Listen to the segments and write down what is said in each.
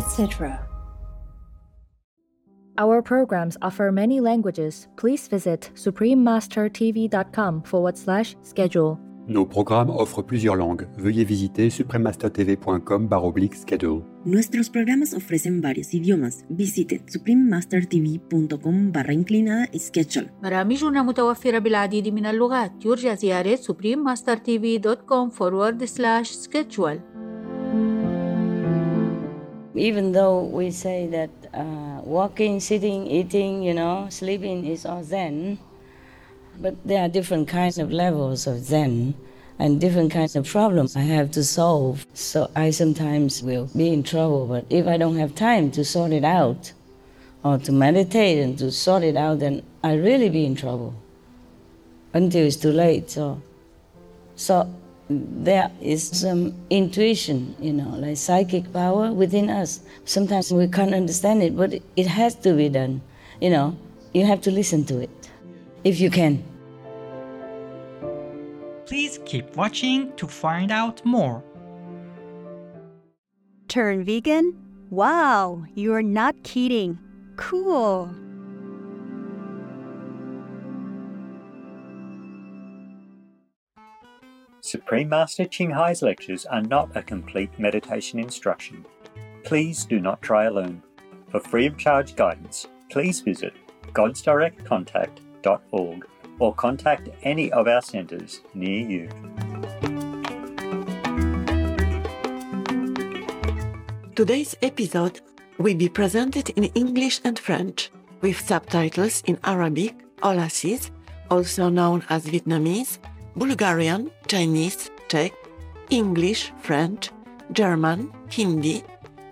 etc. Our programs offer many languages. Please visit suprememastertv.com forward slash schedule. Nos programmes offrent plusieurs langues. Veuillez visiter suprememastertv.com schedule. Nuestros programas ofrecen varios idiomas. Visite suprememastertv.com barra inclinada schedule. برامجنا متوفرة بالعديد من اللغات يرجى زيارة suprememastertv.com forward slash schedule even though we say that uh, walking, sitting, eating, you know, sleeping is all Zen, but there are different kinds of levels of Zen and different kinds of problems I have to solve. So I sometimes will be in trouble, but if I don't have time to sort it out or to meditate and to sort it out, then I really be in trouble until it's too late. So, so there is some intuition, you know, like psychic power within us. Sometimes we can't understand it, but it has to be done. You know, you have to listen to it if you can. Please keep watching to find out more. Turn vegan? Wow, you're not kidding. Cool. Supreme Master Ching Hai's lectures are not a complete meditation instruction. Please do not try alone. For free of charge guidance, please visit godsdirectcontact.org or contact any of our centres near you. Today's episode will be presented in English and French with subtitles in Arabic, Aulacese, also known as Vietnamese, Bulgarian, Chinese, Czech, English, French, German, Hindi,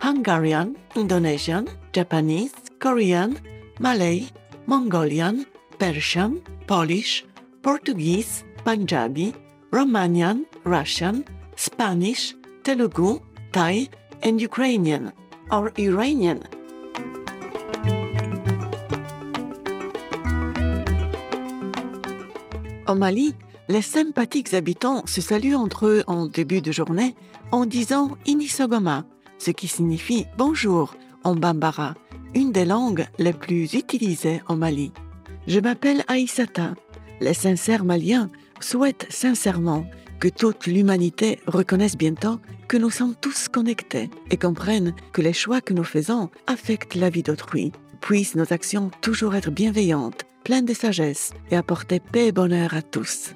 Hungarian, Indonesian, Japanese, Korean, Malay, Mongolian, Persian, Polish, Portuguese, Punjabi, Romanian, Russian, Spanish, Telugu, Thai, and Ukrainian or Iranian. Au Mali, les sympathiques habitants se saluent entre eux en début de journée en disant Inisogoma, ce qui signifie bonjour en bambara, une des langues les plus utilisées au Mali. Je m'appelle Aïsata. Les sincères Maliens souhaitent sincèrement que toute l'humanité reconnaisse bientôt que nous sommes tous connectés et comprenne que les choix que nous faisons affectent la vie d'autrui. Puissent nos actions toujours être bienveillantes, pleines de sagesse et apporter paix et bonheur à tous.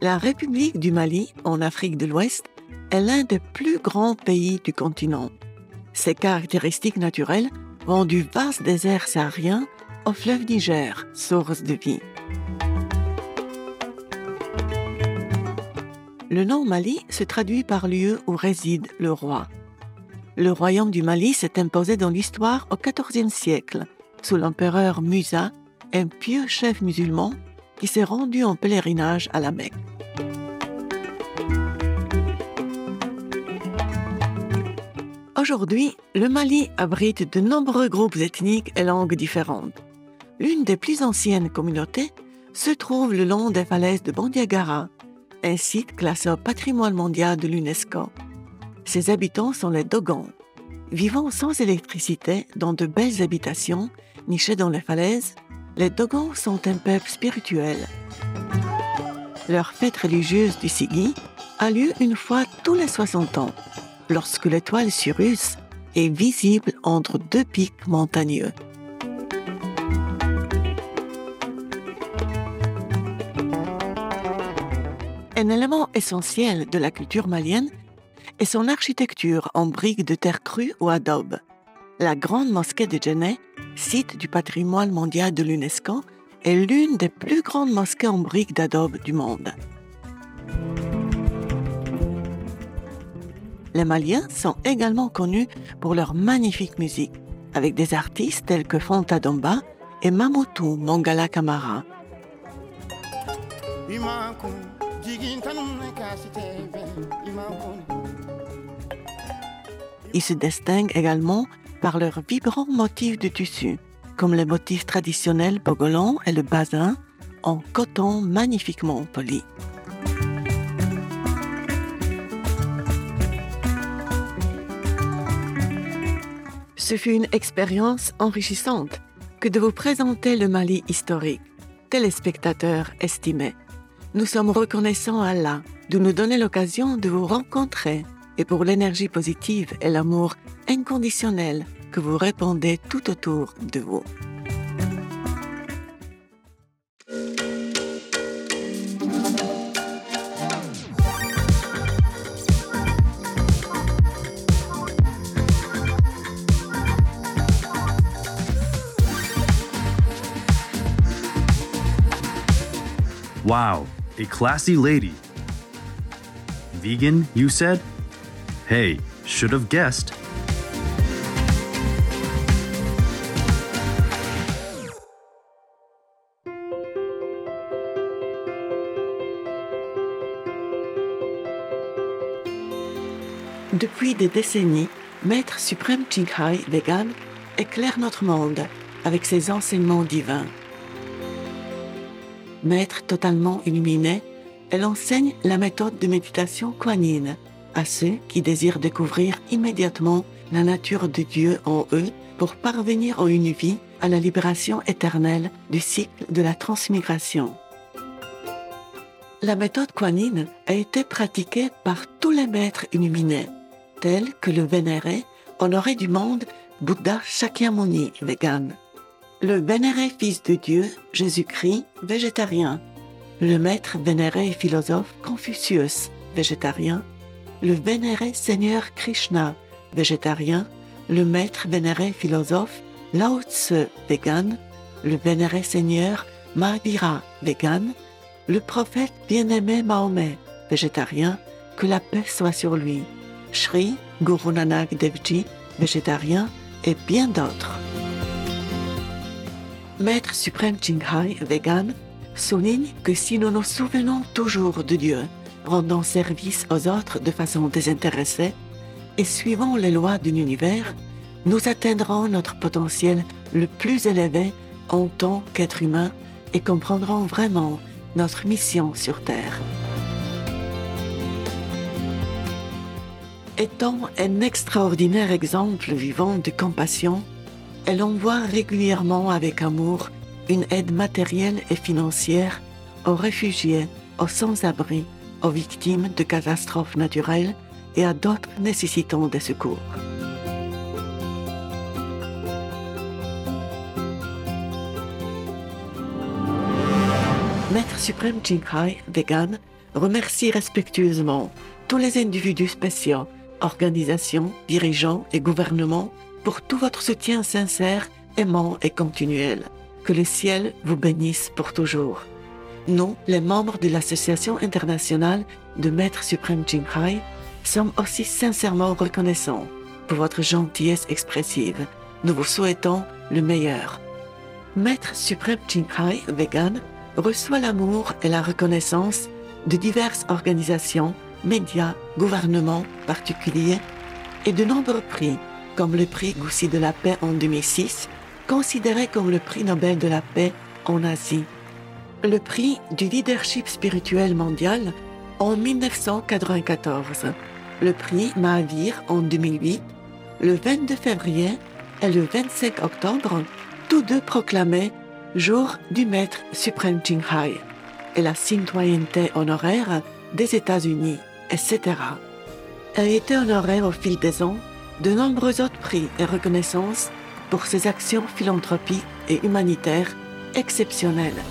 La République du Mali, en Afrique de l'Ouest, est l'un des plus grands pays du continent. Ses caractéristiques naturelles vont du vaste désert saharien au fleuve Niger, source de vie. Le nom Mali se traduit par lieu où réside le roi. Le royaume du Mali s'est imposé dans l'histoire au XIVe siècle, sous l'empereur Musa, un pieux chef musulman qui s'est rendu en pèlerinage à la Mecque. Aujourd'hui, le Mali abrite de nombreux groupes ethniques et langues différentes. L'une des plus anciennes communautés se trouve le long des falaises de Bandiagara, un site classé au patrimoine mondial de l'UNESCO. Ses habitants sont les Dogons. Vivant sans électricité dans de belles habitations nichées dans les falaises, les Dogons sont un peuple spirituel. Leur fête religieuse du Sigi a lieu une fois tous les 60 ans, lorsque l'étoile Sirius est visible entre deux pics montagneux. Un élément essentiel de la culture malienne est son architecture en briques de terre crue ou adobe. La grande mosquée de Djenné, site du patrimoine mondial de l'UNESCO, est l'une des plus grandes mosquées en briques d'adobe du monde. les Maliens sont également connus pour leur magnifique musique, avec des artistes tels que Fonta Domba et Mamotou Mongala Kamara. Ils se distinguent également par leurs vibrants motifs de tissu, comme les motifs traditionnels bogolans et le bazin, en coton magnifiquement poli. Ce fut une expérience enrichissante que de vous présenter le Mali historique. Téléspectateurs estimés, nous sommes reconnaissants à Allah de nous donner l'occasion de vous rencontrer et pour l'énergie positive et l'amour inconditionnel que vous répandez tout autour de vous. Wow, a classy lady. Vegan, you said? Hey, should have guessed. Depuis des décennies, Maître suprême Hai Vegan éclaire notre monde avec ses enseignements divins. Maître totalement illuminé, elle enseigne la méthode de méditation Kuan à ceux qui désirent découvrir immédiatement la nature de Dieu en eux pour parvenir en une vie à la libération éternelle du cycle de la transmigration. La méthode Kuan a été pratiquée par tous les maîtres illuminés, tels que le vénéré, honoré du monde, Bouddha Shakyamuni, vegan, le vénéré fils de Dieu, Jésus-Christ, végétarien, le maître vénéré et philosophe Confucius, végétarien, le vénéré Seigneur Krishna, végétarien, le maître vénéré philosophe Lao Tse, vegan, le vénéré Seigneur Mahavira, vegan, le prophète bien-aimé Mahomet, végétarien, que la paix soit sur lui, Sri Guru Nanak Devji, végétarien, et bien d'autres. Maître suprême Hai, vegan, souligne que si nous nous souvenons toujours de Dieu, rendant service aux autres de façon désintéressée et suivant les lois de l'univers, nous atteindrons notre potentiel le plus élevé en tant qu'être humain et comprendrons vraiment notre mission sur Terre. Étant un extraordinaire exemple vivant de compassion, elle envoie régulièrement avec amour une aide matérielle et financière aux réfugiés, aux sans-abri, aux victimes de catastrophes naturelles et à d'autres nécessitant des secours. Maître suprême Hai, vegan, remercie respectueusement tous les individus spéciaux, organisations, dirigeants et gouvernements pour tout votre soutien sincère, aimant et continuel. Que le ciel vous bénisse pour toujours. Nous, les membres de l'Association internationale de Maîtres suprêmes Hai, sommes aussi sincèrement reconnaissants pour votre gentillesse expressive. Nous vous souhaitons le meilleur. Maître suprême Hai vegan reçoit l'amour et la reconnaissance de diverses organisations, médias, gouvernements particuliers et de nombreux prix comme le prix Goussi de la paix en 2006, considéré comme le prix Nobel de la paix en Asie, le prix du leadership spirituel mondial en 1994, le prix Mahavir en 2008, le 22 février et le 25 octobre, tous deux proclamés jour du Maître suprême Hai et la citoyenneté honoraire des États-Unis, etc. a été honoré au fil des ans de nombreux autres prix et reconnaissances pour ses actions philanthropiques et humanitaires exceptionnelles.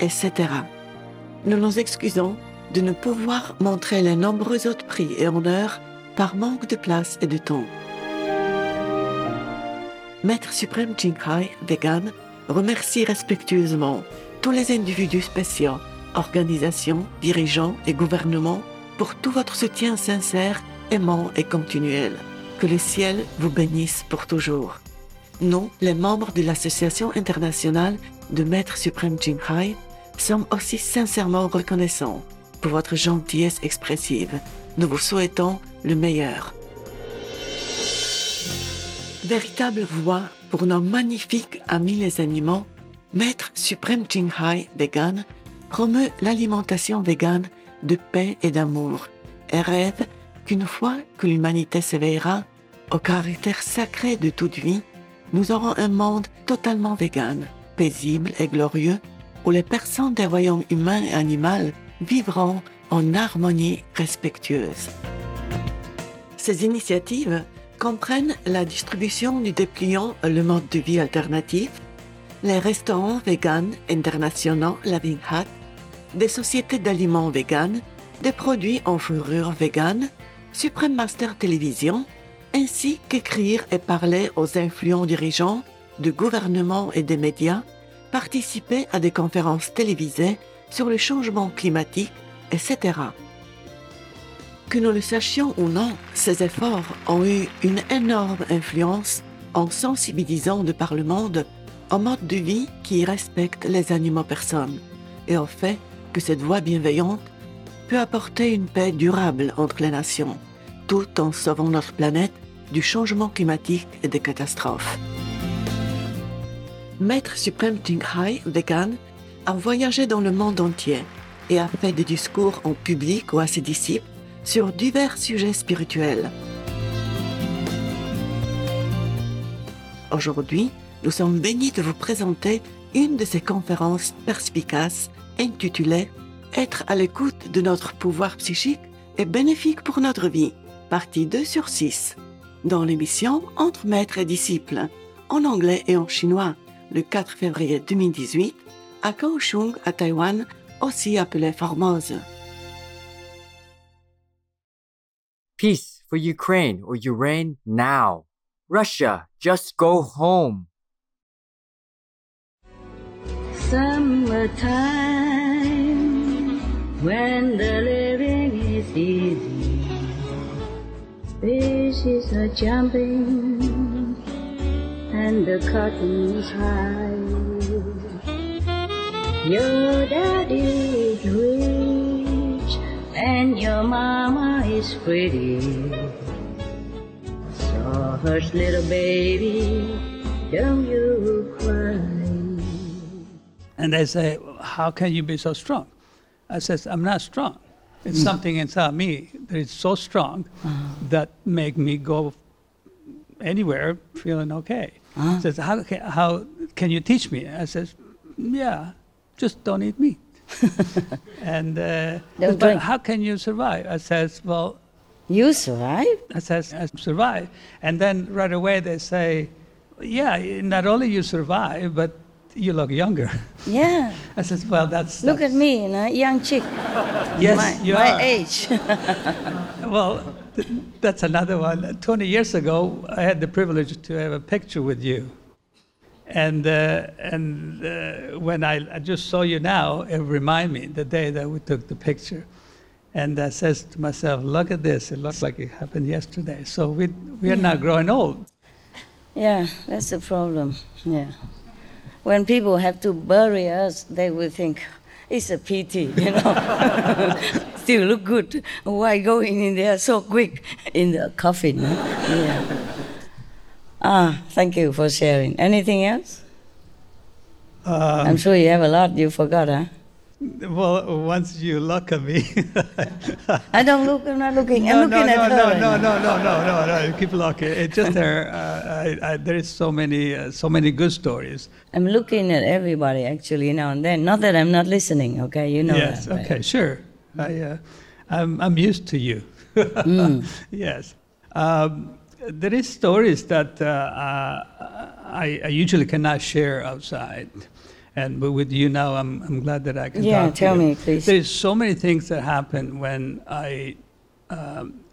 Etc. Nous nous excusons de ne pouvoir montrer les nombreux autres prix et honneurs par manque de place et de temps. Maître suprême Jinghai, vegan, remercie respectueusement tous les individus spéciaux, organisations, dirigeants et gouvernements pour tout votre soutien sincère, aimant et continuel. Que le ciel vous bénisse pour toujours. Nous, les membres de l'Association internationale de Maître suprême Jinghai, sommes aussi sincèrement reconnaissants pour votre gentillesse expressive. Nous vous souhaitons le meilleur. Véritable voix pour nos magnifiques amis les animaux, Maître suprême Jinghai Vegan promeut l'alimentation végane de paix et d'amour et rêve qu'une fois que l'humanité s'éveillera au caractère sacré de toute vie, nous aurons un monde totalement vegan, paisible et glorieux, où les personnes des royaumes humains et animaux vivront en harmonie respectueuse. Ces initiatives comprennent la distribution du dépliant Le mode de vie alternatif, les restaurants vegan internationaux Living Hut, des sociétés d'aliments vegan, des produits en fourrure vegan, Supreme Master Télévision, ainsi qu'écrire et parler aux influents dirigeants de gouvernements et des médias, participer à des conférences télévisées sur le changement climatique, etc. Que nous le sachions ou non, ces efforts ont eu une énorme influence en sensibilisant de par le monde un mode de vie qui respecte les animaux personnes et au fait que cette voie bienveillante peut apporter une paix durable entre les nations, tout en sauvant notre planète du changement climatique et des catastrophes. Maître suprême Jinghai, vegan, a voyagé dans le monde entier et a fait des discours en public ou à ses disciples sur divers sujets spirituels. Aujourd'hui, nous sommes bénis de vous présenter une de ces conférences perspicaces intitulée Être à l'écoute de notre pouvoir psychique est bénéfique pour notre vie, partie 2 sur 6, dans l'émission Entre maîtres et disciples, en anglais et en chinois, le 4 février 2018, à Kaohsiung, à Taïwan, aussi appelé Formose. Peace for Ukraine or you reign now. Russia, just go home. Summertime, when the living is easy, fishes are jumping and the cotton is high. Your daddy is rich and your mama is pretty. So hush, little baby, don't you cry. And they say, How can you be so strong? I says, I'm not strong. It's mm. something inside me that is so strong uh-huh. that make me go anywhere feeling okay. Uh-huh. Says, how can, how can you teach me? I says, Yeah, just don't eat meat. and uh, but drink. how can you survive? I says, Well, You survive? I says, I survive. And then right away they say, Yeah, not only you survive, but you look younger. Yeah. I says, Well, that's. Look at me, you know, young chick. Yes, my, you my are. age. Well, that's another one. 20 years ago, I had the privilege to have a picture with you. And, uh, and uh, when I, I just saw you now, it reminded me the day that we took the picture. And I says to myself, look at this. It looks like it happened yesterday. So we, we are now growing old. yeah, that's the problem. Yeah. When people have to bury us, they will think it's a pity, you know. Still look good. Why going in there so quick in the coffin? huh? Yeah. Ah, thank you for sharing. Anything else? Um, I'm sure you have a lot you forgot, huh? Well, once you look at me. I don't look, I'm not looking. No, I'm no, looking no, at no, her. no, no, no, no, no, no. You keep looking. It's just there. Uh, I, I, there is so many, uh, so many good stories. I'm looking at everybody actually now and then. Not that I'm not listening, okay? You know yes. that. right? Okay. Sure. I, uh, I'm, I'm used to you. Mm. Yes. Um, there is stories that uh, uh, I, I usually cannot share outside, And but with you now, I'm, I'm glad that I can Yeah, tell you. me, please. There's so many things that happen when I, um,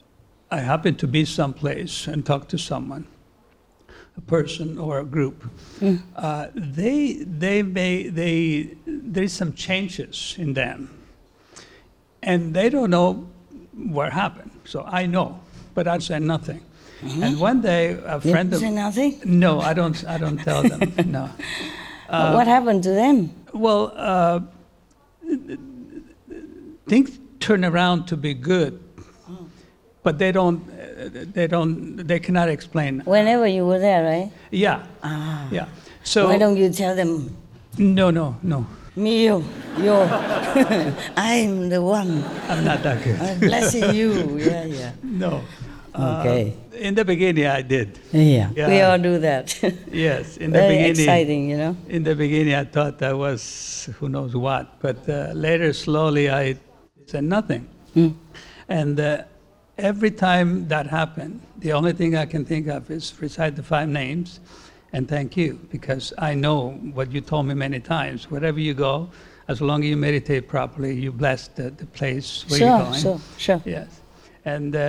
I happen to be someplace and talk to someone, a person or a group. Mm. Uh, they, they may, they, there's some changes in them. And they don't know what happened. So I know, but I say nothing. And one day, a friend of say nothing? no, I don't. I don't tell them. no. But what happened to them? Well, uh, things turn around to be good, but they don't. uh, They don't. They cannot explain. Whenever you were there, right? Yeah. Ah. Yeah. So Why don't you tell them, No, no, no. Me, you, you, I'm the one. I'm not that good. I'm blessing you. Yeah, yeah. No. Uh, Okay. in the beginning, I did. Yeah, we all do that. Yes, in the Very beginning. exciting, you know. In the beginning, I thought I was who knows what, but uh, later, slowly, I said nothing. Mm. And uh, every time that happened, the only thing I can think of is recite the five names and thank you, because I know what you told me many times. Wherever you go, as long as you meditate properly, you bless the, the place where Sure, you're going. sure, sure. Yes. And uh,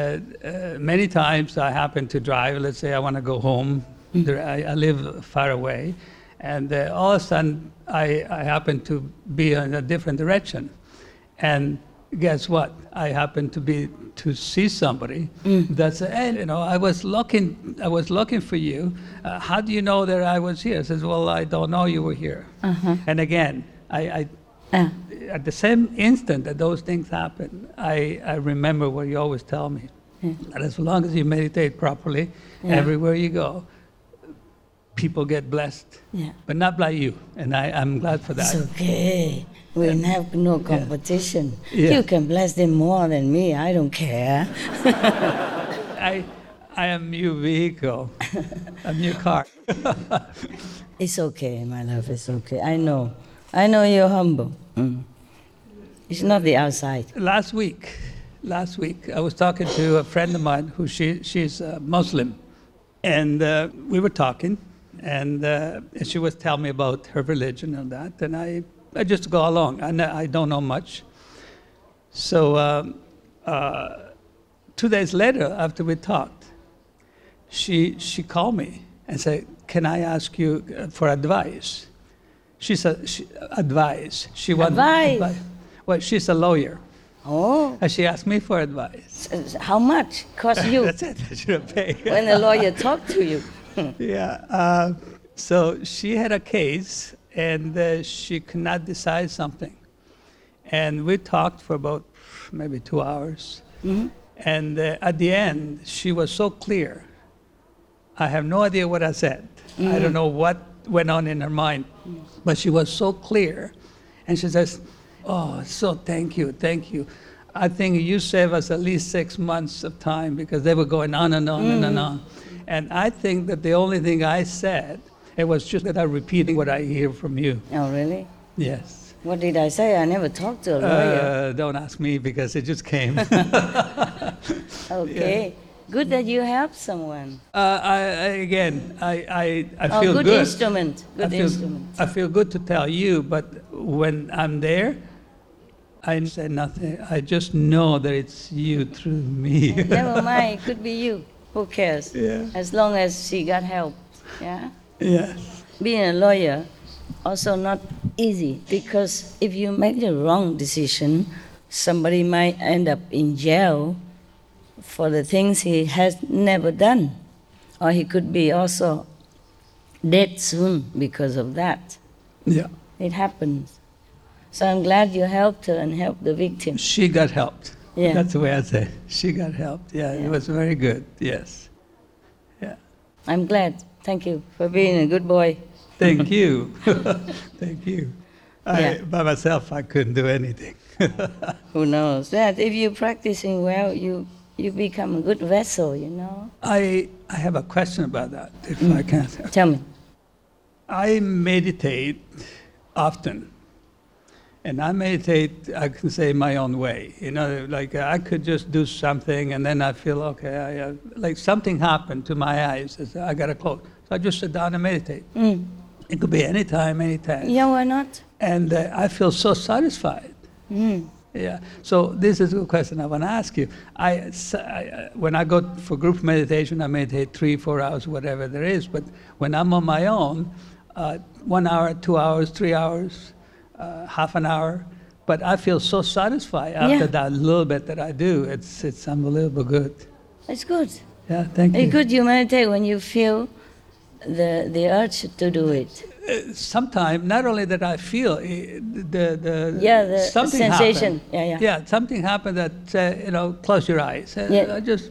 uh, many times I happen to drive, let's say I want to go home, Mm. there, I, I live far away, and uh, all of a sudden I, I happen to be in a different direction. And guess what? I happen to be to see somebody Mm. that's hey, you know I was looking I was looking for you. Uh, how do you know that I was here? I says, well, I don't know you were here. Uh-huh. And again, I, I Ah. at the same instant that those things happen, I, I remember what you always tell me. Yeah. That as long as you meditate properly, Yeah. everywhere you go, people get blessed. Yeah. But not by you. And I, I'm glad for that. It's okay. We have no competition. Yeah. You can bless them more than me. I don't care. I, I am your vehicle. I'm your car. It's okay, my love. It's okay. I know. I know you're humble. Mm. It's not the outside. last week, last week, I was talking to a friend of mine who she, she's a Muslim, and uh, we were talking, and, uh, and she was telling me about her religion and that, and I, I just go along. I, know, I don't know much. So um, uh, two days later, after we talked, she, she called me and said, "Can I ask you uh, for advice?" She said, she, "Advice." She wanted Advice? Well, she's a lawyer. Oh. And she asked me for advice. How much? Cost you That's it. I should have paid. when a lawyer talked to you. yeah. Uh, so she had a case, and uh, she could not decide something. And we talked for about maybe two hours. Mhm. And uh, at the end, she was so clear. I have no idea what I said. I Mhm. don't know what went on in her mind, but she was so clear. And she says, Oh, so thank you, thank you. I think you saved us at least six months of time because they were going on and on and, and Mhm. on. And I think that the only thing I said, it was just that I'm repeating what I hear from you. Oh, really? Yes. What did I say? I never talked to a lawyer. Uh, don't ask me because it just came. okay. Good that you helped someone. Uh, I, I, again, I, I, I Oh, feel good good. instrument, good I feel, instrument. I feel good to tell you, but when I'm there, I say nothing. I just know that it's you through me. Never mind, it could be you. Who cares? Yeah. As long as she got help. Yeah? Yeah. Being a lawyer, also not easy because if you make the wrong decision, somebody might end up in jail for the things he has never done. Or he could be also dead soon because of that. Yeah. It happens. So I'm glad you helped her and helped the victim. She got helped. Yeah. That's the way I say. it. She got helped. Yeah, it was very good. Yes. Yeah. I'm glad. Thank you for being a good boy. Thank you. Thank you. I, Yeah. By myself, I couldn't do anything. Who knows that if you're practicing well, you you become a good vessel. You know. I, I have a question about that, if. I can. Tell me. I meditate often. And I meditate, I can say, my own way. You know, like uh, I could just do something and then I feel, okay, I, uh, like something happened to my eyes. I said, I got to close. So I just sit down and meditate. Mm. It could be any time, any time. Yeah, why not? And uh, I feel so satisfied. Mm. Yeah. So this is a good question I want to ask you. I, I- uh, when I go for group meditation, I meditate three, four hours, whatever there is. But when I'm on my own, uh, one hour, two hours, three hours, uh, half an hour. But I feel so satisfied after Yeah. that little bit that I do. It's it's unbelievable good. It's good. Yeah. Thank you. It's good you meditate when you feel the, the urge to do it. Sometimes not only that I feel eh, the the Yeah, the something sensation. happened. Yeah, yeah. Yeah, something happened that uh, you know close your eyes. And Yeah. I just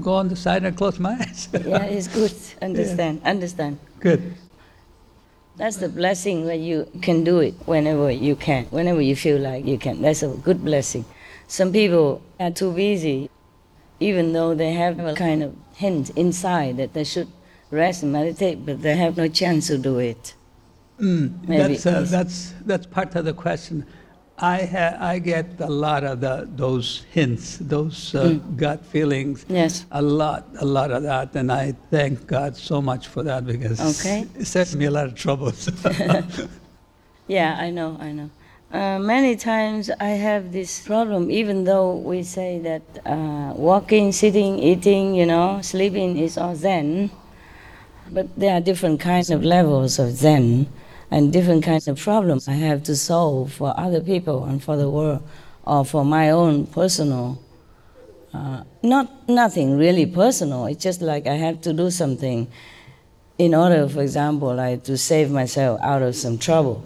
go on the side and close my eyes. Yeah, it's good. Understand, understand. Good. That's the blessing when you can do it whenever you can, whenever you feel like you can. That's a good blessing. Some people are too busy, even though they have a kind of hint inside that they should rest and meditate, but they have no chance to do it. Mm, Maybe, that's, uh, that's, that's part of the question. I, ha- I get a lot of the, those hints, those uh, Mm. gut feelings. Yes. A lot, a lot of that. And I thank God so much for that because Okay. it saves me a lot of troubles. Yeah, I know, I know. Uh, many times I have this problem, even though we say that uh, walking, sitting, eating, you know, sleeping is all Zen, but there are different kinds of levels of Zen and different kinds of problems I have to solve for other people and for the world or for my own personal. Uh, not nothing really personal. It's just like I have to do something in order, for example, like to save myself out of some trouble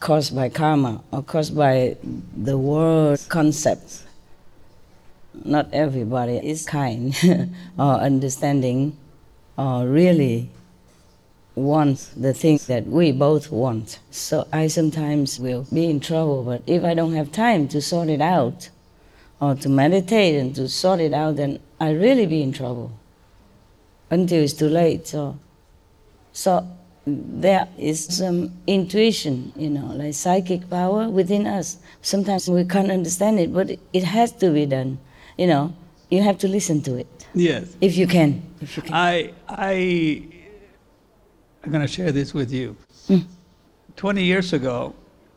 caused by karma or caused by the world concept. Not everybody is kind or understanding or really wants the things that we both want. So I sometimes will be in trouble, but if I don't have time to sort it out or to meditate and to sort it out, then I really be in trouble until it's too late. So, so there is some intuition, you know, like psychic power within us. Sometimes we can't understand it, but it has to be done. You know, you have to listen to it yes. if you can. If you can. I, I, I'm going to share this with you. 20 years ago,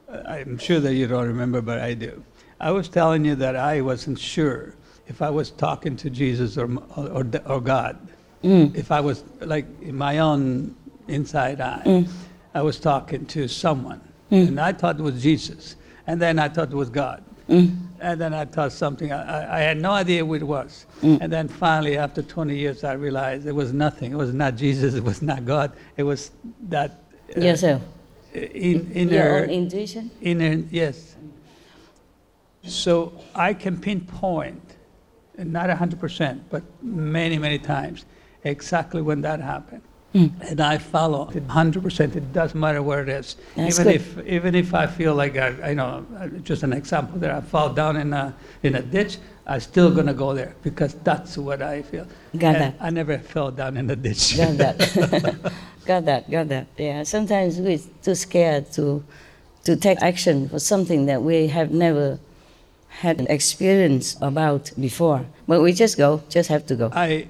uh, I'm sure that you don't remember, but I do. I was telling you that I wasn't sure if I was talking to Jesus or, or, or God. Mm. If I was, like, in my own inside eye, Mm. I was talking to someone. And I thought it was Jesus. And then I thought it was God. And then I thought something, I, I- I had no idea what it was. Mm. And then finally, after 20 years, I realized it was nothing. It was not Jesus, it was not God. It was that. uh, Yourself. In, inner. Your own intuition? Inner, yes. So I can pinpoint, not 100%, but many, many times, exactly when that happened. Mm. And I follow 100%. It doesn't matter where it is. That's even good. if even if I feel like I, I know, uh, just an example that I fall down in a in a ditch, I'm still gonna go there because that's what I feel. Got And that. I never fell down in a ditch. Got that. got that, got that. Yeah, sometimes we're too scared to, to take action for something that we have never had an experience about before. But we just go, just have to go. I,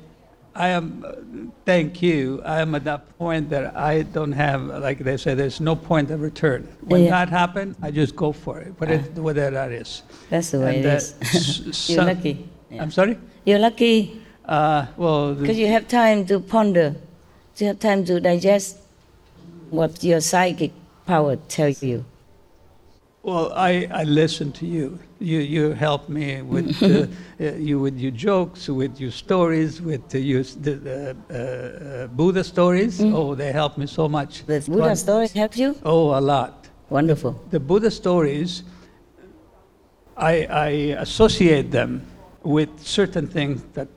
I am, thank you. I am at that point that I don't have, like they say, there's no point of return. When Yeah. that happens, I just go for it, whatever, whatever that is. That's the way And, it uh, is. s- You're some- lucky. Yeah. I'm sorry? You're lucky Uh, well, the- because you have time to ponder, you have time to digest what your psychic power tells you. Well, I, I listen to you. You you help me with uh, uh, you with your jokes, with your stories, with the, your, uh, uh, Buddha stories. Oh, they help me so much. The Buddha stories help you? Oh, a lot. Wonderful. The Buddha stories, I, I associate them with certain things that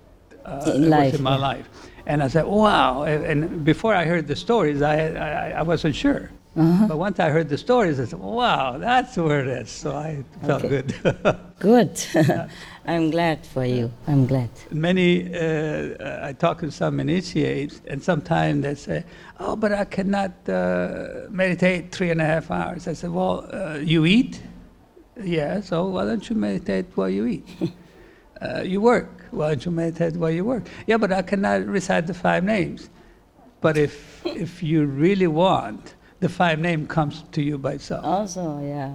uh, In was life, in my yeah. life. And I said, wow. And, and before I heard the stories, I, I, I wasn't sure. Uh-huh. But once I heard the stories, I said, wow, that's where it is. So I felt Okay. good. Good. I'm glad for you. I'm glad. Many, uh, I talk to some initiates, and sometimes they say, "Oh, but I cannot uh, meditate three and a half hours." I said, "Well, uh, you eat, yeah. So why don't you meditate while you eat? uh, you work. Why don't you meditate while you work? Yeah, but I cannot recite the five names. But if if you really want, the five name comes to you by itself. Also, yeah.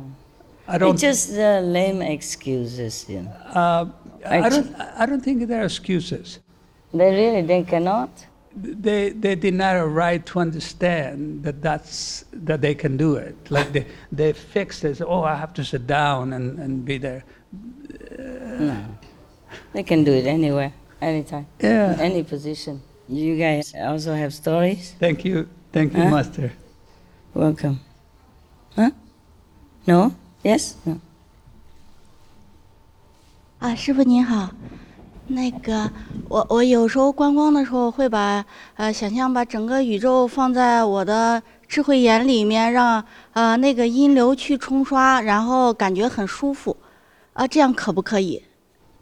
I don't. It's just the lame excuses, you know. Uh, I don't. I don't think there are excuses. They really they cannot. They they did not have a right to understand that that's that they can do it. Like they they fix this. Oh, I have to sit down and, and be there. No. They can do it anywhere, anytime. Yeah. In any position. You guys also have stories? Thank you. Thank you, Huh? Master. Welcome. Huh? No? Yes? No. 啊，师傅您好，那个我我有时候观光的时候会把呃想象把整个宇宙放在我的智慧眼里面，让呃那个音流去冲刷，然后感觉很舒服，啊，这样可不可以？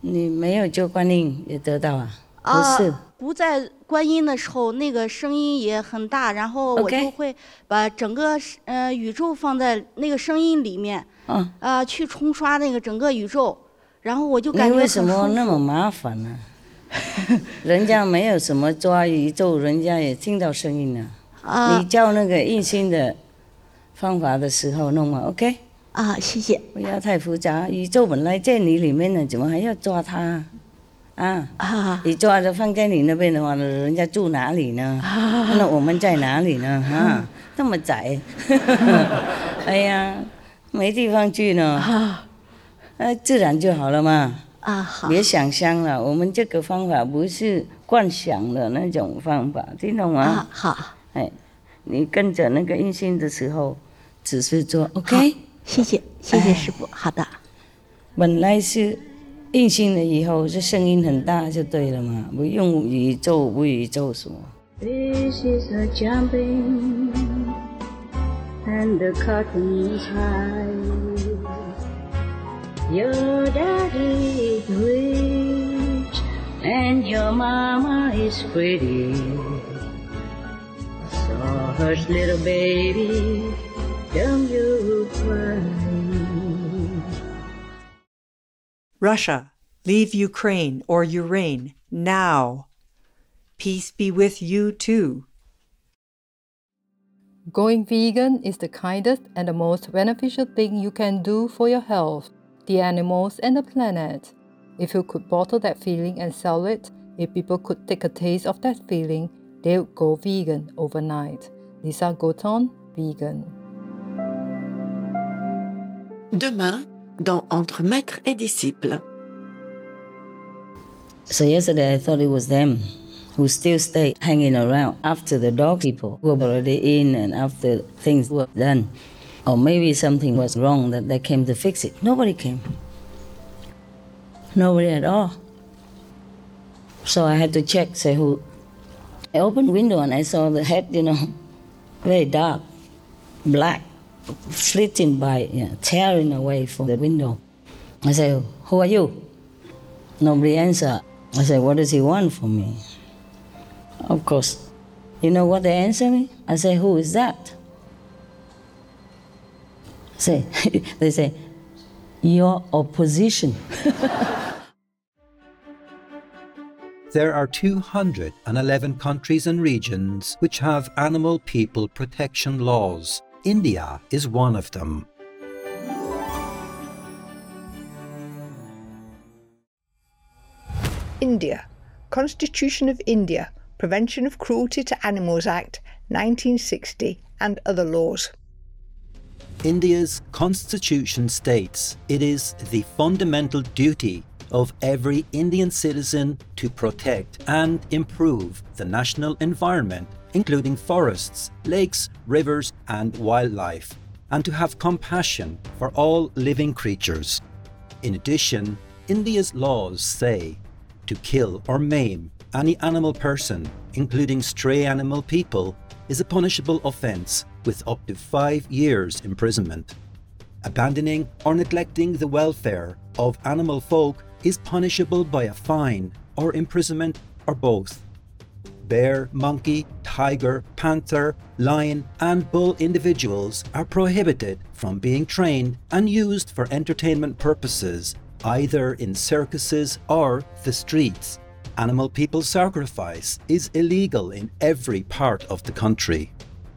你没有就观念也得到啊？啊不是，不在观音的时候，那个声音也很大，然后我就会把整个嗯呃宇宙放在那个声音里面，嗯，啊，去冲刷那个整个宇宙，然后我就感觉你为什。么那么麻烦呢、人家没有什么抓宇宙，人家也听到声音了。啊你教那个印心的方法的时候弄嘛，OK？啊，谢谢。不要太复杂，宇宙本来在你里面呢，怎么还要抓它？啊啊！你抓着放在你那边的话，人家住哪里呢？那我们在哪里呢？啊，那么窄，哎呀，没地方去呢。呃，自然就好了嘛。啊，好。别想象了，我们这个方法不是惯想的那种方法，听懂吗？啊，好。哎，你跟着那个印心的时候，只是做 OK。谢谢，谢谢师傅。好的。本来是印心了以后，这声音很大就对了嘛，不用宇宙不宇宙什么。This is a jumping, and the curtain is high. Your daddy is rich, and your mama is pretty. So hush, little baby, don't you cry. Russia, leave Ukraine or Ukraine now. Peace be with you too. Going vegan is the kindest and the most beneficial thing you can do for your health, the animals, and the planet. If you could bottle that feeling and sell it, if people could take a taste of that feeling, they would go vegan overnight. Lisa Goton, vegan. Demain, dans Entre maître et disciple. So yesterday I thought it was them who still stayed hanging around after the dog people were already in and after things were done. Or maybe something was wrong that they came to fix it. Nobody came. Nobody at all. So I had to check, say who. I opened window and I saw the head, you know, very dark, black, flitting by, you know, tearing away from the window. I said, Who are you? Nobody answered. I said, What does he want from me? Of course. You know what they answer me? I say, Who is that? Say, they say, Your opposition. There are 211 countries and regions which have animal people protection laws. India is one of them. India. Constitution of India. Prevention of Cruelty to Animals Act 1960 and other laws. India's constitution states it is the fundamental duty of every Indian citizen to protect and improve the national environment, including forests, lakes, rivers, and wildlife, and to have compassion for all living creatures. In addition, India's laws say to kill or maim any animal person, including stray animal people, is a punishable offence with up to five years imprisonment. Abandoning or neglecting the welfare of animal folk is punishable by a fine or imprisonment or both. Bear, monkey, tiger, panther, lion, and bull individuals are prohibited from being trained and used for entertainment purposes, either in circuses or the streets. Animal people sacrifice is illegal in every part of the country.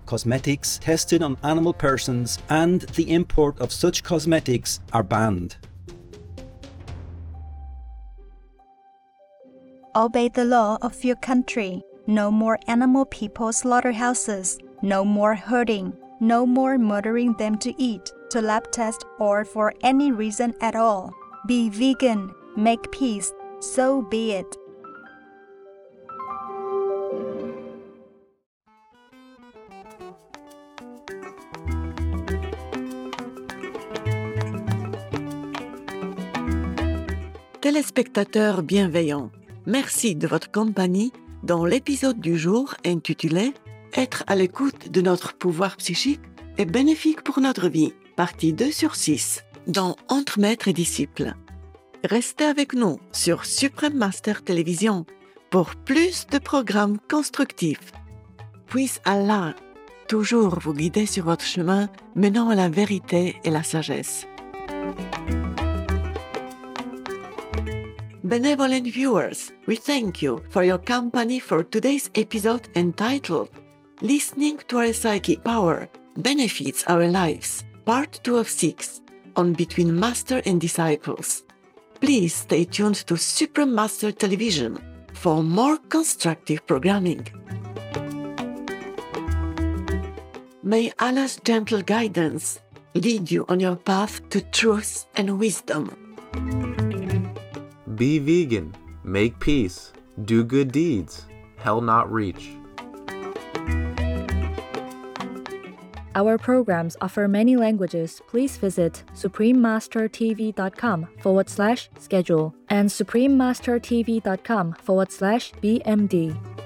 Cosmetics tested on animal persons and the import of such cosmetics are banned. Obey the law of your country. No more animal people slaughterhouses. No more hurting. No more murdering them to eat, to lab test, or for any reason at all. Be vegan. Make peace. So be it. Téléspectateurs bienveillants, merci de votre compagnie dans l'épisode du jour intitulé Être à l'écoute de notre pouvoir psychique est bénéfique pour notre vie, partie 2 sur 6, dans Entre maîtres et disciples. Restez avec nous sur Supreme Master Télévision pour plus de programmes constructifs. Puisse Allah toujours vous guider sur votre chemin menant à la vérité et la sagesse. Benevolent viewers, we thank you for your company for today's episode entitled Listening to Our Psychic Power Benefits Our Lives, Part 2 of 6 on Between Master and Disciples. Please stay tuned to Supreme Master Television for more constructive programming. May Allah's gentle guidance lead you on your path to truth and wisdom. Be vegan, make peace, do good deeds, hell not reach. Our programs offer many languages. Please visit suprememastertv.com forward slash schedule and suprememastertv.com forward slash BMD.